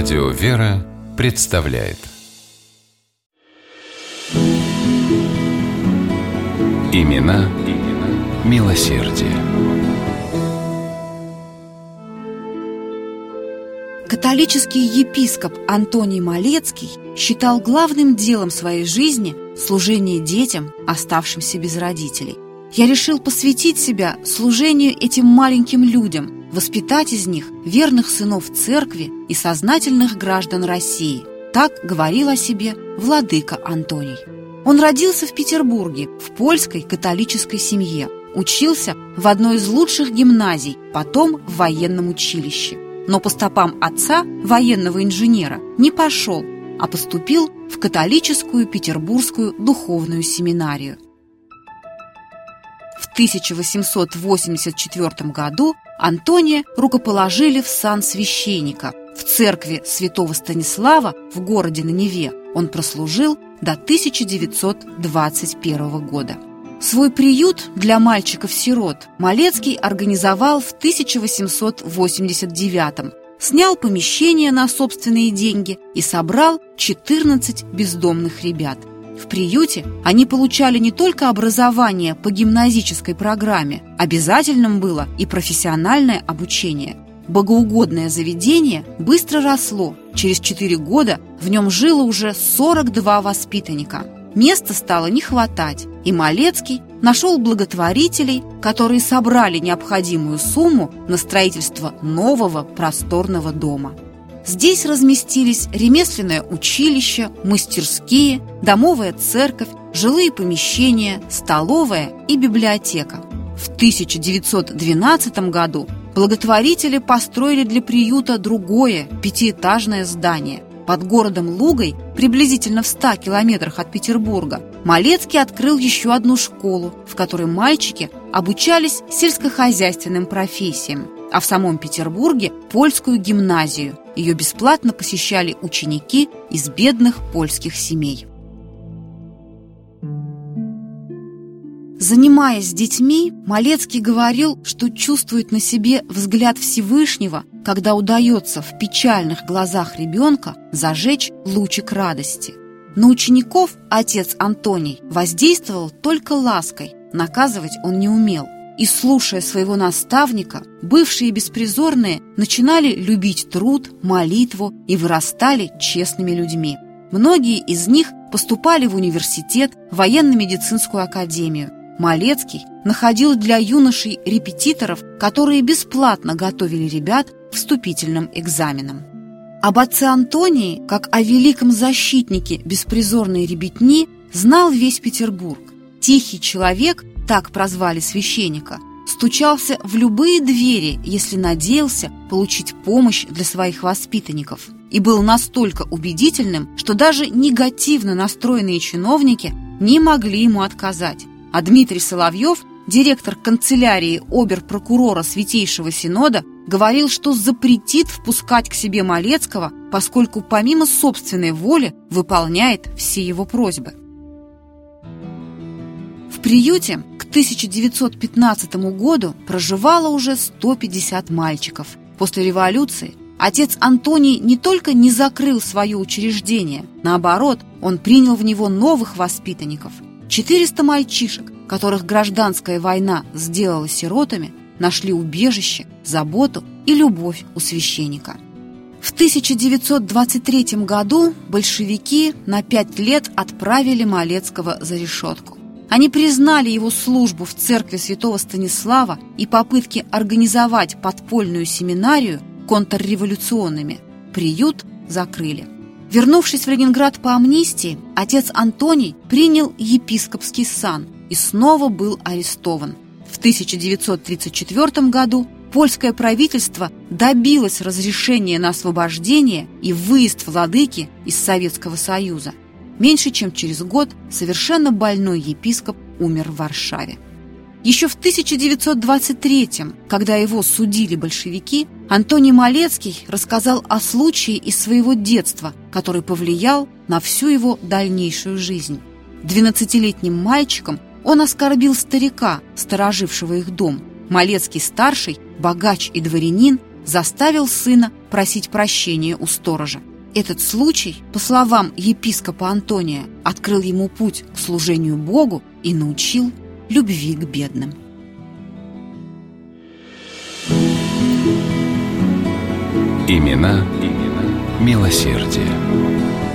Радио «Вера» представляет Имена, имена милосердие. Католический епископ Антоний Малецкий считал главным делом своей жизни служение детям, оставшимся без родителей. Я решил посвятить себя служению этим маленьким людям, воспитать из них верных сынов церкви и сознательных граждан России. Так говорил о себе владыка Антоний. Он родился в Петербурге, в польской католической семье, учился в одной из лучших гимназий, потом в военном училище. Но по стопам отца, военного инженера, не пошел, а поступил в католическую петербургскую духовную семинарию. В 1884 году Антония рукоположили в сан священника. В церкви святого Станислава в городе на Неве он прослужил до 1921 года. Свой приют для мальчиков-сирот Малецкий организовал в 1889 снял помещение на собственные деньги и собрал 14 бездомных ребят – в приюте они получали не только образование по гимназической программе, обязательным было и профессиональное обучение. Богоугодное заведение быстро росло. Через 4 года в нем жило уже 42 воспитанника. Места стало не хватать, и Малецкий нашел благотворителей, которые собрали необходимую сумму на строительство нового просторного дома. Здесь разместились ремесленное училище, мастерские, домовая церковь, жилые помещения, столовая и библиотека. В 1912 году благотворители построили для приюта другое пятиэтажное здание. Под городом Лугой, приблизительно в 100 километрах от Петербурга, Малецкий открыл еще одну школу, в которой мальчики обучались сельскохозяйственным профессиям а в самом Петербурге – польскую гимназию. Ее бесплатно посещали ученики из бедных польских семей. Занимаясь с детьми, Малецкий говорил, что чувствует на себе взгляд Всевышнего, когда удается в печальных глазах ребенка зажечь лучик радости. На учеников отец Антоний воздействовал только лаской, наказывать он не умел – и, слушая своего наставника, бывшие беспризорные начинали любить труд, молитву и вырастали честными людьми. Многие из них поступали в университет, военно-медицинскую академию. Малецкий находил для юношей репетиторов, которые бесплатно готовили ребят вступительным экзаменам. Об отце Антонии, как о великом защитнике беспризорной ребятни, знал весь Петербург. Тихий человек так прозвали священника, стучался в любые двери, если надеялся получить помощь для своих воспитанников. И был настолько убедительным, что даже негативно настроенные чиновники не могли ему отказать. А Дмитрий Соловьев, директор канцелярии обер-прокурора Святейшего Синода, говорил, что запретит впускать к себе Малецкого, поскольку помимо собственной воли выполняет все его просьбы. В приюте к 1915 году проживало уже 150 мальчиков. После революции отец Антоний не только не закрыл свое учреждение, наоборот, он принял в него новых воспитанников. 400 мальчишек, которых гражданская война сделала сиротами, нашли убежище, заботу и любовь у священника. В 1923 году большевики на пять лет отправили Малецкого за решетку. Они признали его службу в церкви святого Станислава и попытки организовать подпольную семинарию контрреволюционными. Приют закрыли. Вернувшись в Ленинград по амнистии, отец Антоний принял епископский сан и снова был арестован. В 1934 году польское правительство добилось разрешения на освобождение и выезд владыки из Советского Союза – Меньше чем через год совершенно больной епископ умер в Варшаве. Еще в 1923 когда его судили большевики, Антоний Малецкий рассказал о случае из своего детства, который повлиял на всю его дальнейшую жизнь. Двенадцатилетним мальчиком он оскорбил старика, сторожившего их дом. Малецкий-старший, богач и дворянин, заставил сына просить прощения у сторожа. Этот случай, по словам епископа Антония, открыл ему путь к служению Богу и научил любви к бедным. Имена, имена милосердие.